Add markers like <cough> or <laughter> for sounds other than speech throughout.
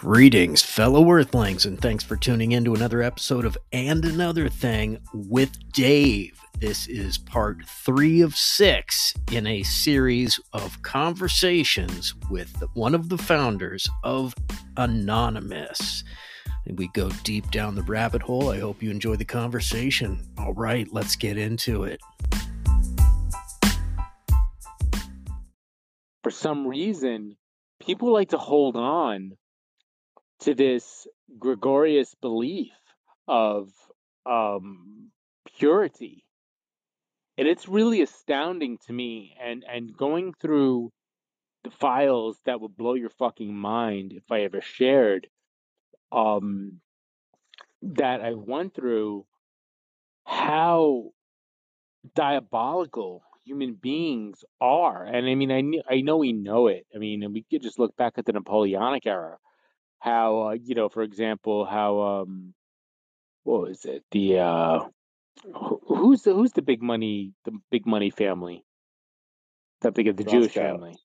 Greetings, fellow Earthlings, and thanks for tuning in to another episode of And Another Thing with Dave. This is part three of six in a series of conversations with one of the founders of Anonymous. And we go deep down the rabbit hole. I hope you enjoy the conversation. All right, let's get into it. For some reason, people like to hold on to this gregarious belief of um, purity. And it's really astounding to me. And, and going through the files that would blow your fucking mind if I ever shared um, that I went through, how diabolical human beings are. And I mean, I, I know we know it. I mean, and we could just look back at the Napoleonic era how uh, you know, for example, how um, what was it? The uh, who's the who's the big money the big money family? That big of the Jewish family.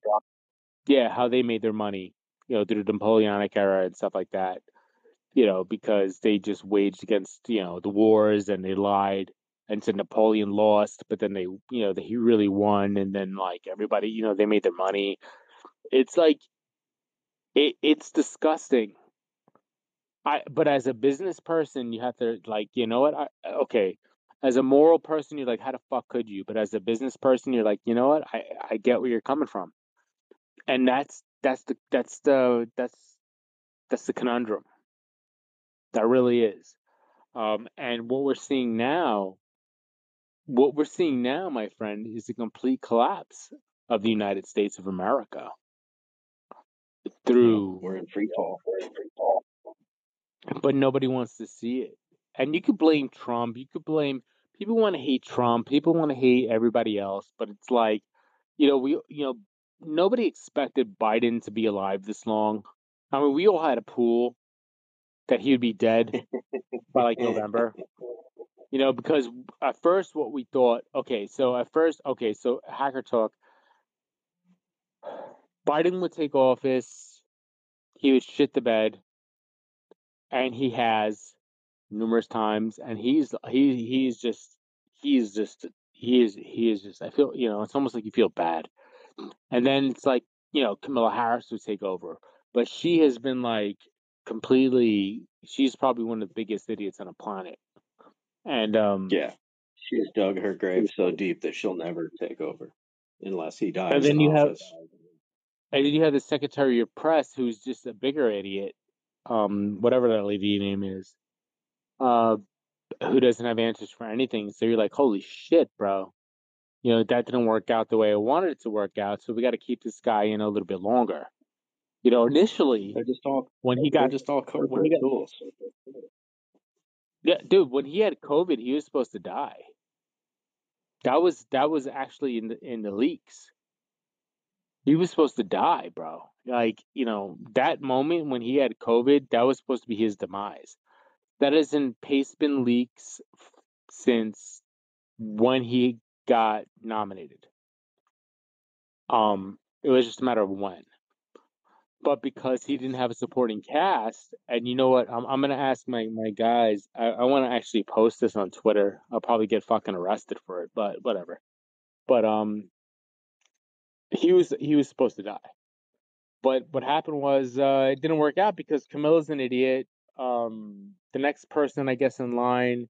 Yeah, how they made their money, you know, through the Napoleonic era and stuff like that. You know, because they just waged against you know the wars and they lied and so Napoleon lost, but then they you know he really won, and then like everybody you know they made their money. It's like it, it's disgusting. I but as a business person, you have to like, you know what? I, okay, as a moral person, you're like, how the fuck could you? But as a business person, you're like, you know what? I I get where you're coming from, and that's that's the that's the that's that's the conundrum. That really is. Um, and what we're seeing now, what we're seeing now, my friend, is a complete collapse of the United States of America through we're in free fall. but nobody wants to see it. And you could blame Trump. You could blame people want to hate Trump. People want to hate everybody else. But it's like, you know, we you know nobody expected Biden to be alive this long. I mean, we all had a pool that he would be dead by like November. You know, because at first what we thought, okay, so at first, okay, so hacker talk, Biden would take office, he would shit the bed, and he has numerous times, and he's he he's just he's just he is he is just I feel you know it's almost like you feel bad, and then it's like you know Kamala Harris would take over, but she has been like completely she's probably one of the biggest idiots on the planet, and um yeah, she's dug her grave so deep that she'll never take over unless he dies. And then you office. have and then you have the Secretary of Press, who's just a bigger idiot, um, whatever that lady name is, uh, who doesn't have answers for anything. So you're like, holy shit, bro. You know, that didn't work out the way I wanted it to work out. So we got to keep this guy in a little bit longer. You know, initially, they're just all when he got just all corporate got, tools. Yeah, dude, when he had COVID, he was supposed to die. That was that was actually in the in the leaks. He was supposed to die, bro. Like, you know, that moment when he had COVID, that was supposed to be his demise. That is in Pastebin leaks since when he got nominated. Um, it was just a matter of when. But because he didn't have a supporting cast, and you know what, I'm I'm gonna ask my my guys. I, I want to actually post this on Twitter. I'll probably get fucking arrested for it, but whatever. But um, he was he was supposed to die. But what happened was uh, it didn't work out because Camilla's an idiot. Um, the next person, I guess, in line,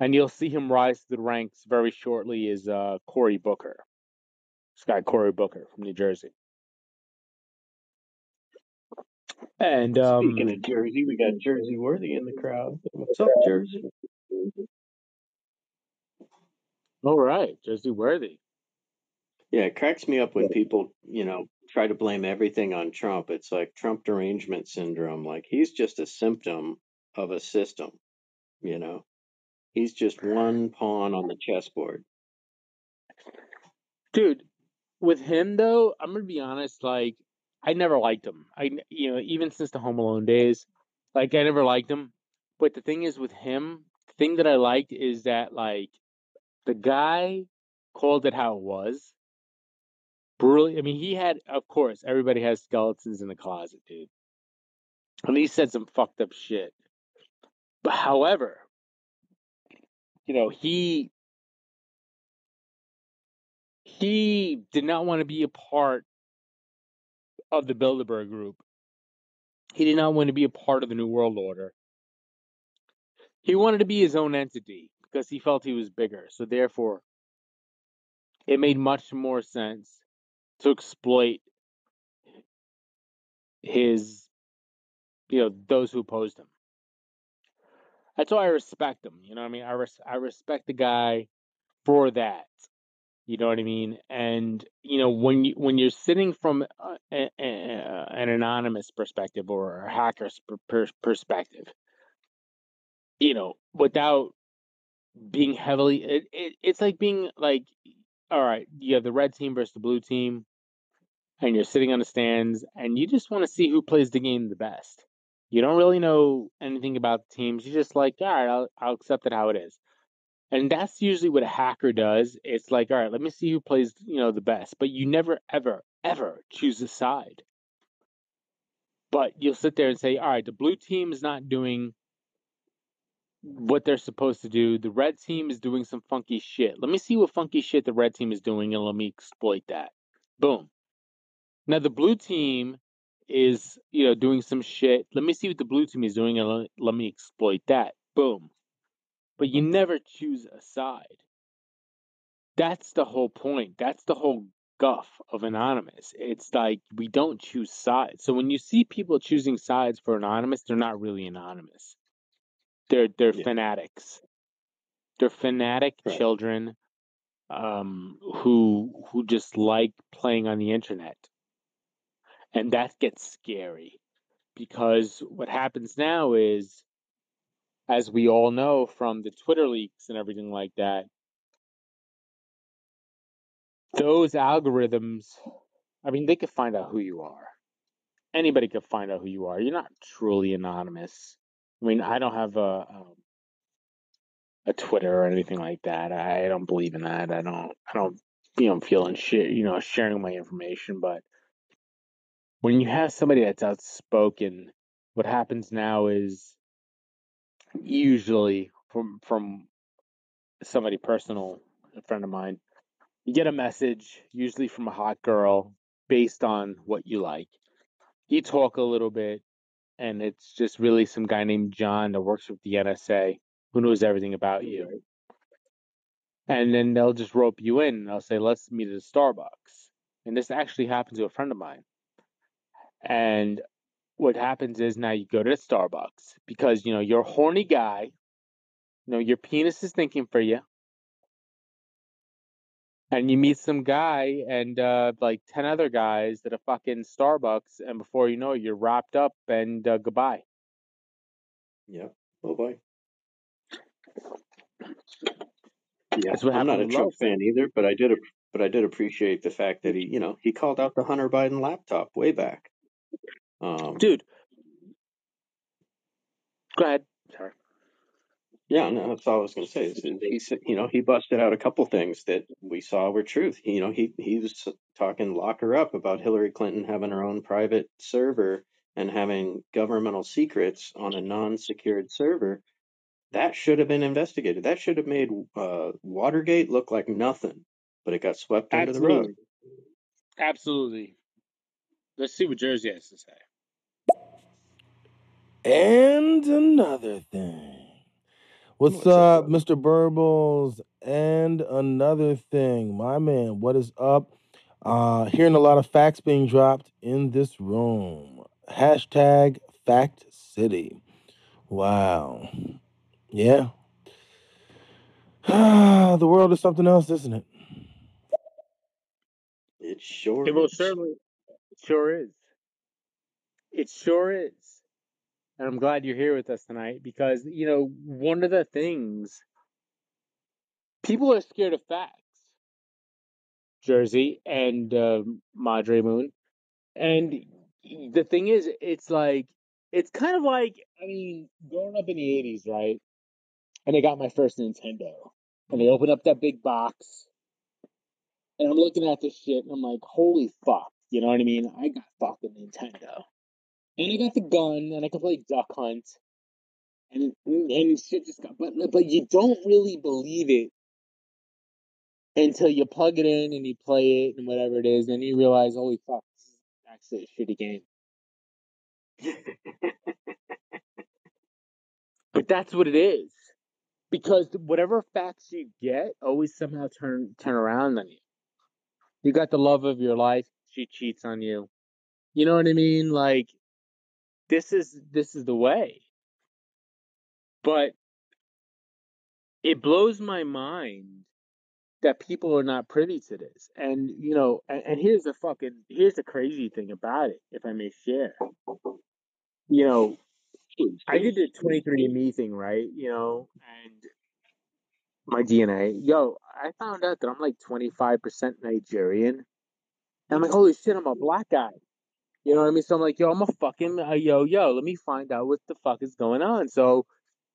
and you'll see him rise to the ranks very shortly, is uh, Cory Booker. This guy, Cory Booker from New Jersey. And um, speaking of Jersey, we got Jersey Worthy in the crowd. What's up, Jersey? All right, Jersey Worthy. Yeah, it cracks me up when people, you know, try to blame everything on Trump. It's like Trump derangement syndrome. Like he's just a symptom of a system, you know. He's just one pawn on the chessboard. Dude, with him though, I'm gonna be honest. Like, I never liked him. I, you know, even since the Home Alone days, like I never liked him. But the thing is, with him, the thing that I liked is that like the guy called it how it was brutally. I mean, he had, of course, everybody has skeletons in the closet, dude. and he said some fucked up shit. But however, you know, he he did not want to be a part of the Bilderberg group. He did not want to be a part of the New World Order. He wanted to be his own entity because he felt he was bigger. So therefore, it made much more sense to exploit his, you know, those who opposed him. That's why I respect him. You know what I mean? I res- I respect the guy for that. You know what I mean? And you know when you when you're sitting from a, a, an anonymous perspective or a hacker's per, per, perspective, you know, without being heavily, it, it it's like being like, all right, you have the red team versus the blue team, and you're sitting on the stands, and you just want to see who plays the game the best. You don't really know anything about the teams. You're just like, all right, I'll I'll accept it how it is. And that's usually what a hacker does. It's like, all right, let me see who plays, you know, the best. But you never, ever, ever choose a side. But you'll sit there and say, all right, the blue team is not doing what they're supposed to do. The red team is doing some funky shit. Let me see what funky shit the red team is doing and let me exploit that. Boom. Now the blue team is, you know, doing some shit. Let me see what the blue team is doing and let, let me exploit that. Boom but you never choose a side. That's the whole point. That's the whole guff of anonymous. It's like we don't choose sides. So when you see people choosing sides for anonymous, they're not really anonymous. They're they're yeah. fanatics. They're fanatic right. children um, who who just like playing on the internet, and that gets scary because what happens now is as we all know from the Twitter leaks and everything like that, those algorithms, I mean, they could find out who you are. Anybody could find out who you are. You're not truly anonymous. I mean, I don't have a a, um, a Twitter or anything like that. I don't believe in that. I don't. I don't. You know, feeling shit. You know, sharing my information. But when you have somebody that's outspoken, what happens now is usually from from somebody personal, a friend of mine, you get a message, usually from a hot girl, based on what you like. You talk a little bit, and it's just really some guy named John that works with the NSA who knows everything about you. And then they'll just rope you in and they'll say, let's meet at a Starbucks. And this actually happened to a friend of mine. And what happens is now you go to Starbucks because you know you're a horny guy. You know your penis is thinking for you, and you meet some guy and uh, like ten other guys at a fucking Starbucks, and before you know it, you're wrapped up and uh, goodbye. Yeah, bye bye. Yeah, I'm not a Trump fan either, but I did, but I did appreciate the fact that he, you know, he called out the Hunter Biden laptop way back. Um, Dude, go ahead. Sorry. Yeah, no, that's all I was going to say. he said, you know, he busted out a couple things that we saw were truth. You know, he he was talking lock her up about Hillary Clinton having her own private server and having governmental secrets on a non-secured server. That should have been investigated. That should have made uh, Watergate look like nothing, but it got swept under the rug. Absolutely. Let's see what Jersey has to say. And another thing. What's, What's up, up, Mr. Burbles? And another thing, my man, what is up? Uh, hearing a lot of facts being dropped in this room. Hashtag Fact City. Wow. Yeah. <sighs> the world is something else, isn't it? It sure it most certainly sure is. It sure is and I'm glad you're here with us tonight because you know one of the things people are scared of facts. Jersey and uh, Madre Moon, and the thing is, it's like it's kind of like I mean, growing up in the '80s, right? And I got my first Nintendo, and they opened up that big box, and I'm looking at this shit, and I'm like, holy fuck, you know what I mean? I got fucking Nintendo and I got the gun, and I can play duck hunt, and and shit just got. But but you don't really believe it until you plug it in and you play it and whatever it is, and you realize, holy fuck, this is actually a shitty game. <laughs> but that's what it is, because whatever facts you get always somehow turn turn around on you. You got the love of your life, she cheats on you. You know what I mean? Like this is this is the way. But it blows my mind that people are not privy to this. And you know, and, and here's the fucking here's the crazy thing about it, if I may share. You know, I did the 23andMe thing, right? You know, and my DNA. Yo, I found out that I'm like 25% Nigerian. And I'm like, holy shit, I'm a black guy. You know what I mean? So I'm like, yo, I'm a fucking uh, yo, yo. Let me find out what the fuck is going on. So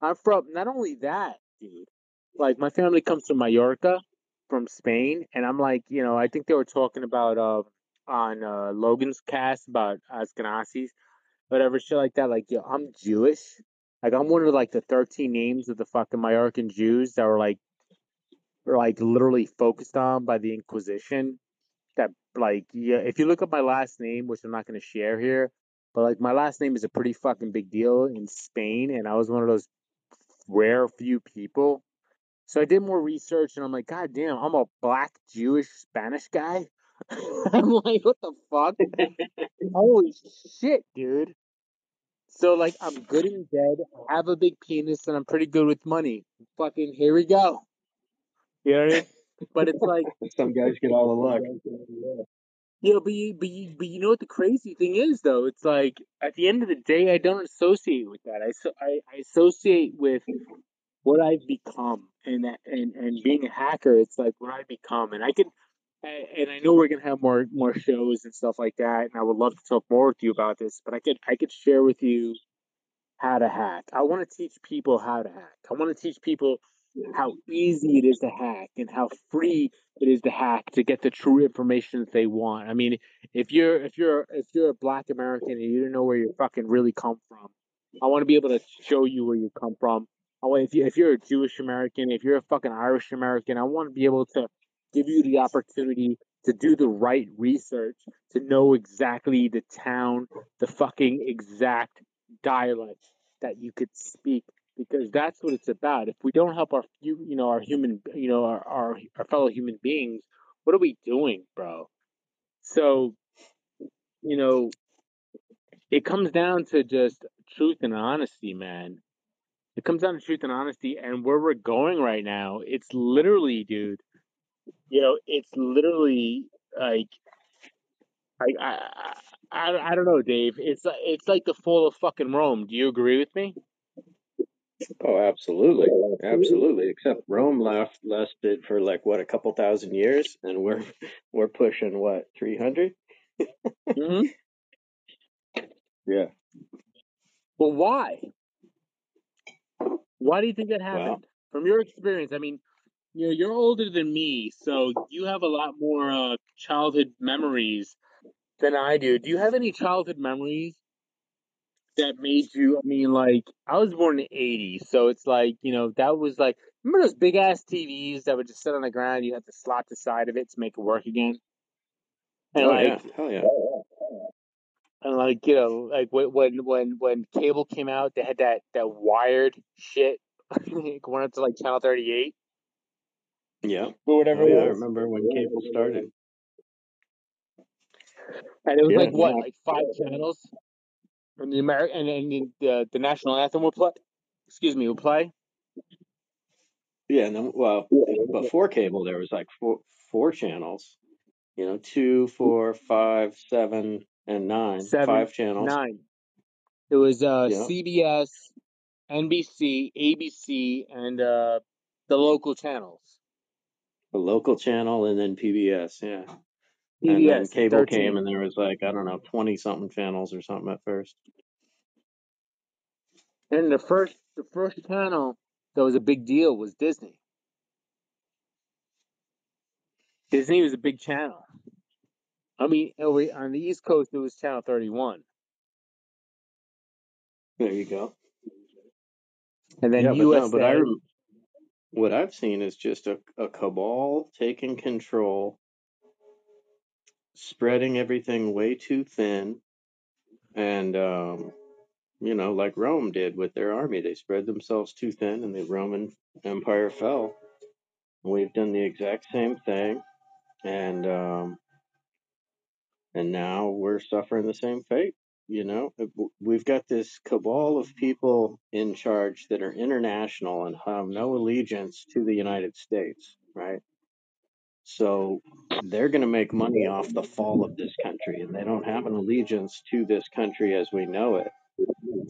I'm from not only that, dude. Like my family comes from Mallorca, from Spain, and I'm like, you know, I think they were talking about uh on uh Logan's cast about Ashkenazis, whatever shit like that. Like, yo, I'm Jewish. Like I'm one of like the 13 names of the fucking Mallorcan Jews that were like, were like literally focused on by the Inquisition that like yeah, if you look up my last name, which I'm not going to share here, but like my last name is a pretty fucking big deal in Spain, and I was one of those rare few people. So I did more research, and I'm like, God damn, I'm a black Jewish Spanish guy. <laughs> I'm like, what the fuck? Holy shit, dude. So like, I'm good in bed, I have a big penis, and I'm pretty good with money. Fucking here we go. You know what I mean? But it's like <laughs> some guys get all the luck. Yeah, but you, but you, but you know what the crazy thing is though? It's like at the end of the day, I don't associate with that. I so I, I associate with what I've become, and that and and being a hacker, it's like what I become, and I can. And I know we're gonna have more more shows and stuff like that, and I would love to talk more with you about this. But I could I could share with you how to hack. I want to teach people how to hack. I want to teach people how easy it is to hack and how free it is to hack to get the true information that they want. I mean, if you're if you're if you're a black American and you don't know where you fucking really come from, I want to be able to show you where you come from. I want if you if you're a Jewish American, if you're a fucking Irish American, I want to be able to give you the opportunity to do the right research, to know exactly the town, the fucking exact dialect that you could speak because that's what it's about. If we don't help our you you know our human you know our our, our fellow human beings, what are we doing, bro? So, you know, it comes down to just truth and honesty, man. It comes down to truth and honesty, and where we're going right now, it's literally, dude. You know, it's literally like, I, I, I, I don't know, Dave. It's it's like the fall of fucking Rome. Do you agree with me? Oh, absolutely, absolutely. Except Rome last lasted for like what a couple thousand years, and we're <laughs> we're pushing what three hundred. hmm <laughs> Yeah. Well, why? Why do you think that happened? From your experience, I mean, you know, you're older than me, so you have a lot more uh, childhood memories than I do. Do you have any childhood memories that made you? I mean, like, I was born in the '80s, so it's like, you know, that was like, remember those big ass TVs that would just sit on the ground? You had to slot the side of it to make it work again, and oh like, yeah, hell yeah. and like, you know, like when when when when cable came out, they had that that wired shit <laughs> going up to like channel 38 Yeah. or whatever Oh it yeah, I remember when cable started. And it was Yeah, like what, no, like five channels? And the American and, and the the national anthem will play. Excuse me, will play. yeah, and then well, before cable there was like four four channels. You know, two, four, five, seven, and nine. Seven, Five channels. nine. It was uh Yeah. CBS, NBC, ABC, and uh the local channels. The local channel and then PBS, yeah. And then cable came and there was like, I don't know, twenty something channels or something at first. And the first the first channel that was a big deal was Disney. Disney was a big channel. I mean, over on the East Coast, it was channel 31. There you go. And then Yeah, but no, but I what I've seen is just a, a cabal taking control, spreading everything way too thin, and um, you know, like Rome did with their army, they spread themselves too thin, and the Roman Empire fell. We've done the exact same thing, and um, and now we're suffering the same fate. You know, we've got this cabal of people in charge that are international and have no allegiance to the United States, right? So they're going to make money off the fall of this country, and they don't have an allegiance to this country as we know it.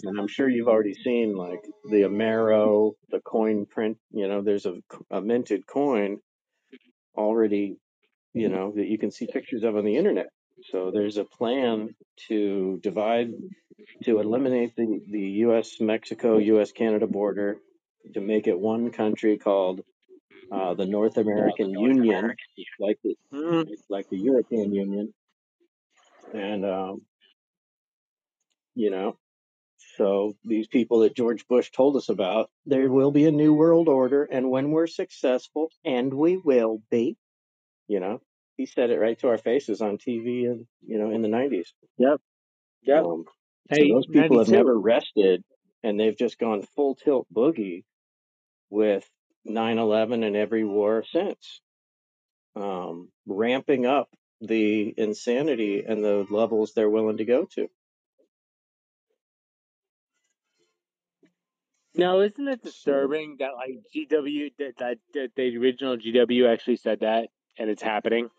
And I'm sure you've already seen like the Amero, the coin print. You know, there's a, a minted coin already, you know, that you can see pictures of on the internet. So there's a plan to divide, to eliminate the, the U.S. Mexico, U.S. Canada border, to make it one country called uh, the North American Union, like the Mhm. like the European Union, and um, you know, so these people that George Bush told us about, there will be a new world order, and when we're successful, and we will be, you know, he said it right to our faces on TV, and you know, in the '90s. Yep. Yep. Um, Hey, so those people have never rested, and they've just gone full tilt boogie with 9/11 and every war since, um, ramping up the insanity and the levels they're willing to go to. Now, isn't it disturbing that like GW that, that that the original GW actually said that and it's happening,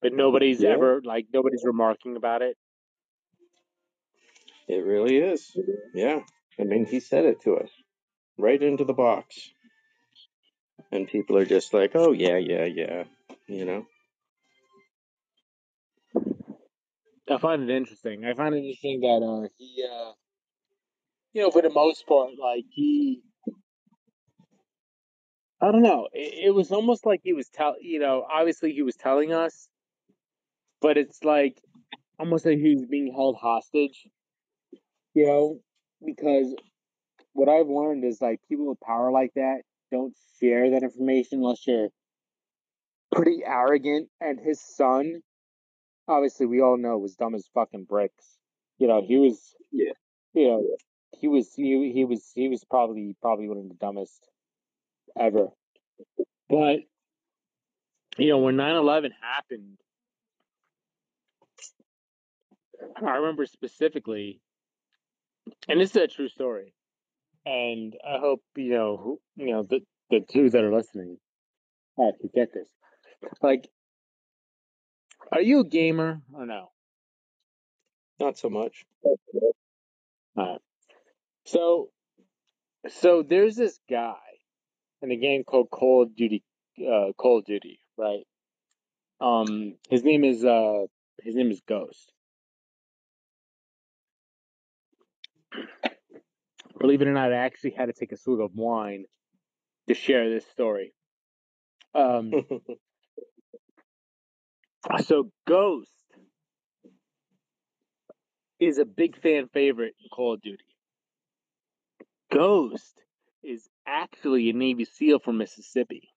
but nobody's Yeah. ever like nobody's remarking about it. It really is. Yeah. I mean, he said it to us right into the box. And people are just like, oh, yeah, yeah, yeah. You know? I find it interesting. I find it interesting that uh he uh you know for the most part like he I don't know it, it was almost like he was tell you know obviously he was telling us, but it's like almost like he was being held hostage. You know because what I've learned is like people with power like that don't share that information unless you're pretty arrogant. And his son, obviously, we all know was dumb as fucking bricks. You know, he was. Yeah. You know, he was he he was he was probably probably one of the dumbest ever. But you know, when 9-11 happened, I remember specifically, and this is a true story. And I hope you know who you know the the two that are listening actually get this. Like, are you a gamer or no? Not so much. Alright. So, so there's this guy in a game called Call of Duty, uh, Call of Duty, right? Um, his name is uh, his name is Ghost. Believe it or not, I actually had to take a swig of wine to share this story. Um, <laughs> so Ghost is a big fan favorite in Call of Duty. Ghost is actually a Navy SEAL from Mississippi.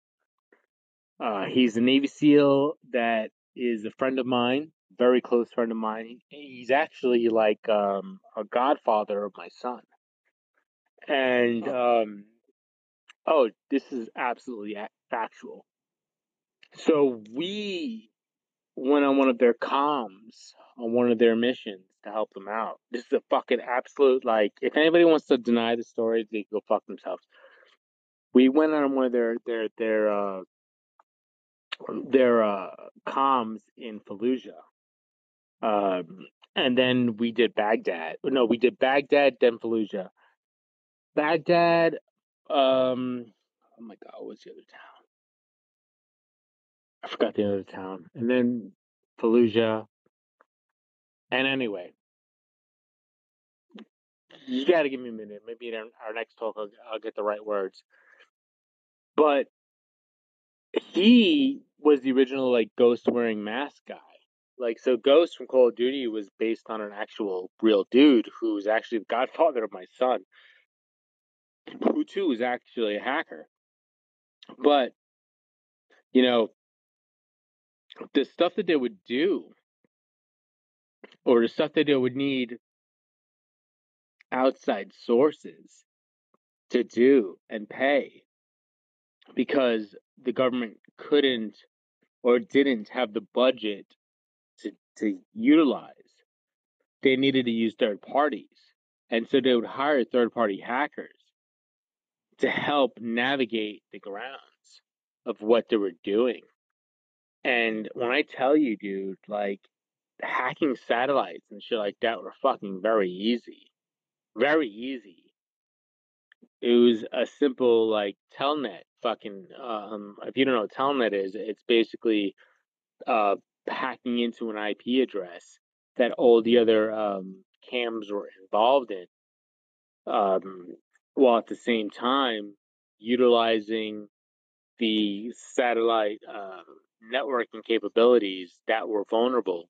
Uh, he's a Navy SEAL that is a friend of mine, very close friend of mine. He's actually like um, a godfather of my son. And um, oh, this is absolutely factual. So we went on one of their comms on one of their missions to help them out. This is a fucking absolute like. If anybody wants to deny the story, they can go fuck themselves. We went on one of their their their uh, their uh, comms in Fallujah, um, and then we did Baghdad. No, we did Baghdad, then Fallujah. Baghdad. Um, oh my god, what's the other town? I forgot the other town. And then Fallujah. And anyway, you got to give me a minute. Maybe in our, next talk, I'll, I'll get the right words. But he was the original like ghost wearing mask guy. Like, so Ghost from Call of Duty was based on an actual real dude who was actually the godfather of my son, who too was actually a hacker. But, you know, the stuff that they would do, or the stuff that they would need outside sources to do and pay, because the government couldn't or didn't have the budget to, to utilize. They needed to use third parties. And so they would hire third party hackers to help navigate the grounds of what they were doing. And when I tell you, dude, like hacking satellites and shit like that were fucking very easy. Very easy. It was a simple like telnet fucking um if you don't know what telnet is, it's basically uh hacking into an IP address that all the other um, cams were involved in, um, while at the same time utilizing the satellite uh, networking capabilities that were vulnerable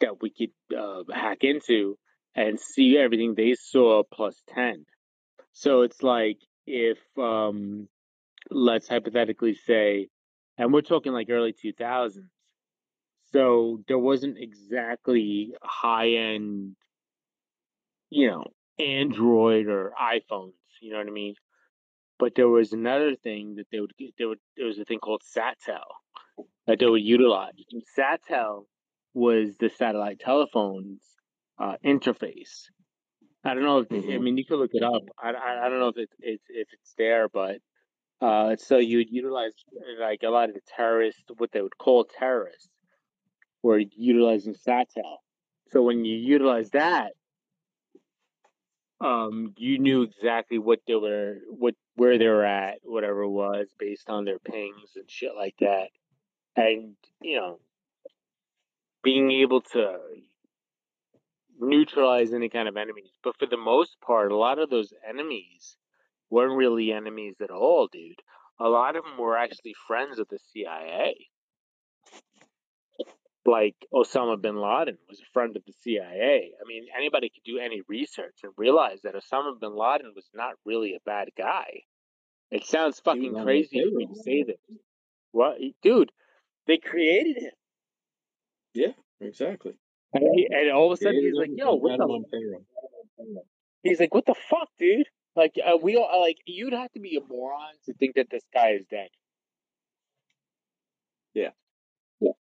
that we could uh, hack into and see everything they saw plus 10. So it's like if, um, let's hypothetically say, and we're talking like early 2000s, so there wasn't exactly high end, you know, Android or iPhones. You know what I mean? But there was another thing that they would get. There would there was a thing called SatTel that they would utilize. And SatTel was the satellite telephone's uh, interface. I don't know if mm-hmm. I mean you could look it up. I, I, I don't know if it's it's if it's there, but uh, so you would utilize like a lot of the terrorists, what they would call terrorists, were utilizing SatTel. So when you utilize that, um, you knew exactly what they were, what where they were at, whatever it was, based on their pings and shit like that, and you know, being able to neutralize any kind of enemies. But for the most part, a lot of those enemies weren't really enemies at all, dude. A lot of them were actually friends of the CIA like Osama bin Laden was a friend of the CIA. I mean, anybody could do any research and realize that Osama bin Laden was not really a bad guy. It sounds fucking crazy for me to say this. What, dude? They created him. Yeah, exactly. And, he, and all of a sudden he's like, "Yo, what the?" He's like, "What the fuck, dude?" Like, uh, we all like you'd have to be a moron to think that this guy is dead. Yeah. Yeah.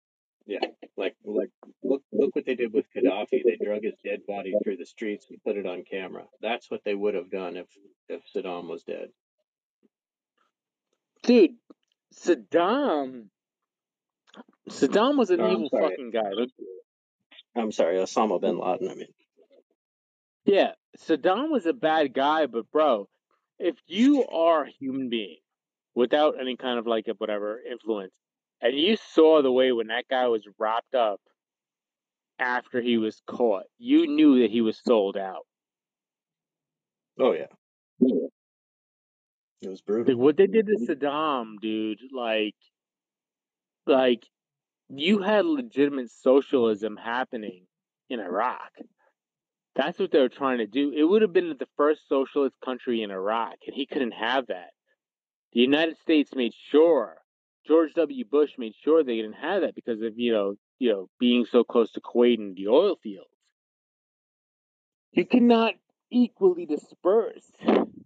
Yeah, like like look look what they did with Gaddafi. They drug his dead body through the streets and put it on camera. That's what they would have done if if Saddam was dead. Dude, Saddam Saddam was an oh, evil fucking guy. I'm sorry, Osama bin Laden. I mean, yeah, Saddam was a bad guy, but bro, if you are a human being without any kind of like a whatever influence, and you saw the way when that guy was wrapped up after he was caught, you knew that he was sold out. Oh yeah. It was brutal. Like what they did to Saddam, dude, like like you had legitimate socialism happening in Iraq. That's what they were trying to do. It would have been the first socialist country in Iraq, and he couldn't have that. The United States made sure George W. Bush made sure they didn't have that because of you know you know being so close to Kuwait and the oil fields. You cannot equally disperse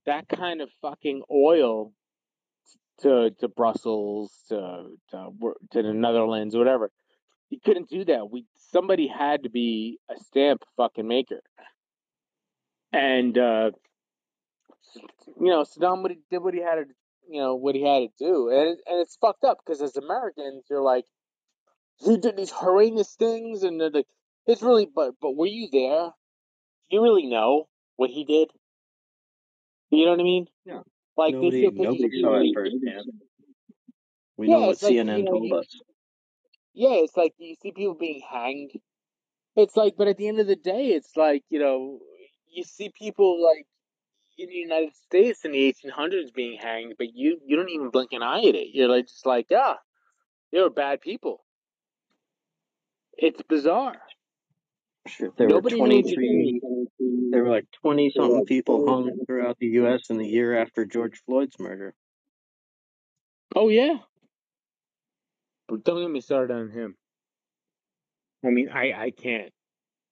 that kind of fucking oil to to Brussels to to, to the Netherlands, or whatever. You couldn't do that. We somebody had to be a stamp fucking maker, and uh, you know Saddam did what he had to you know what he had to do, and it, and it's fucked up because as Americans, you're like, he did these horrendous things, and they're like, it's really, but but were you there? Do you really know what he did? You know what I mean? Yeah. Like nobody, nobody saw it firsthand. We yeah, know what CNN like, told us. Yeah, it's like you see people being hanged. It's like, but at the end of the day, it's like you know, you see people like in the United States in the 1800s being hanged, but you you don't even blink an eye at it. You're like just like, yeah, they were bad people. It's bizarre. There Nobody were 23, there were like 20 something people hung throughout the U.S. in the year after George Floyd's murder. Oh yeah. But don't get me started on him. I mean, I I can't.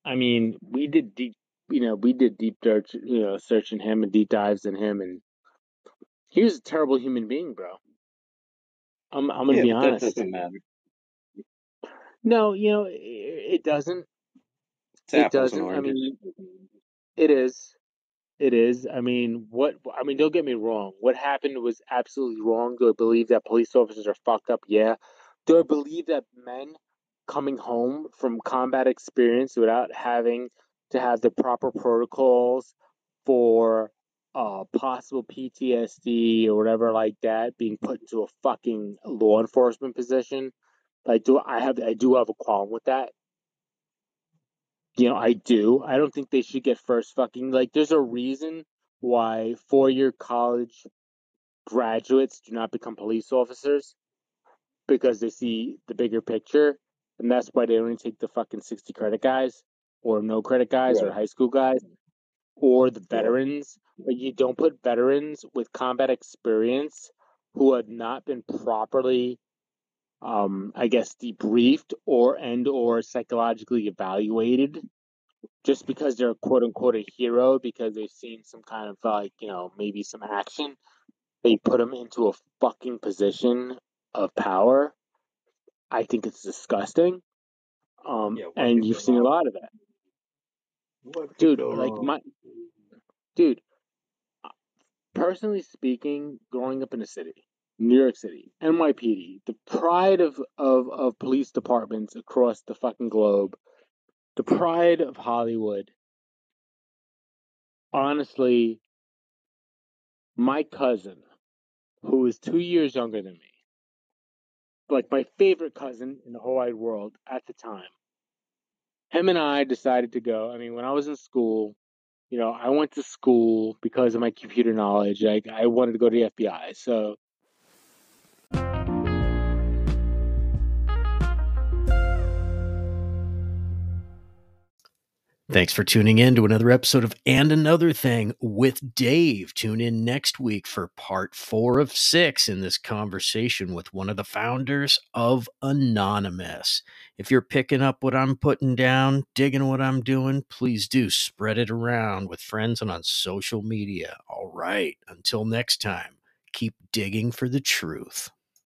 I mean, we did deep, you know, we did deep search, you know, searching him and deep dives in him, and he was a terrible human being, bro. I'm I'm gonna Yeah, be but that honest. doesn't matter. No, you know, it, it doesn't. It's It doesn't. I mean, it is. It is. I mean, what? I mean, don't get me wrong. What happened was absolutely wrong. Do I believe that police officers are fucked up? Yeah. Do I believe that men coming home from combat experience without having to have the proper protocols for uh possible PTSD or whatever like that being put into a fucking law enforcement position? Like, do I have? I do have a qualm with that. You know, I do. I don't think they should get first fucking like there's a reason why four year college graduates do not become police officers because they see the bigger picture and that's why they only take the fucking 60 credit guys or no credit guys or high school guys or the Yeah. veterans but you don't put veterans with combat experience who have not been properly um i guess debriefed or and or psychologically evaluated just because they're quote unquote a hero because they've seen some kind of like you know maybe some action they put them into a fucking position of power. I think it's disgusting um Yeah, and you've seen a lot of that What dude like my dude uh, personally speaking growing up in a city new york city nypd the pride of of of police departments across the fucking globe the pride of hollywood honestly my cousin who is two years younger than me like my favorite cousin in the whole wide world at the time him and i decided to go. I mean when i was in school you know i went to school because of my computer knowledge i, I wanted to go to the fbi so Thanks for tuning in to another episode of And Another Thing with Dave. Tune in next week for part four of six in this conversation with one of the founders of Anonymous. If you're picking up what I'm putting down, digging what I'm doing, please do spread it around with friends and on social media. All right. Until next time, keep digging for the truth.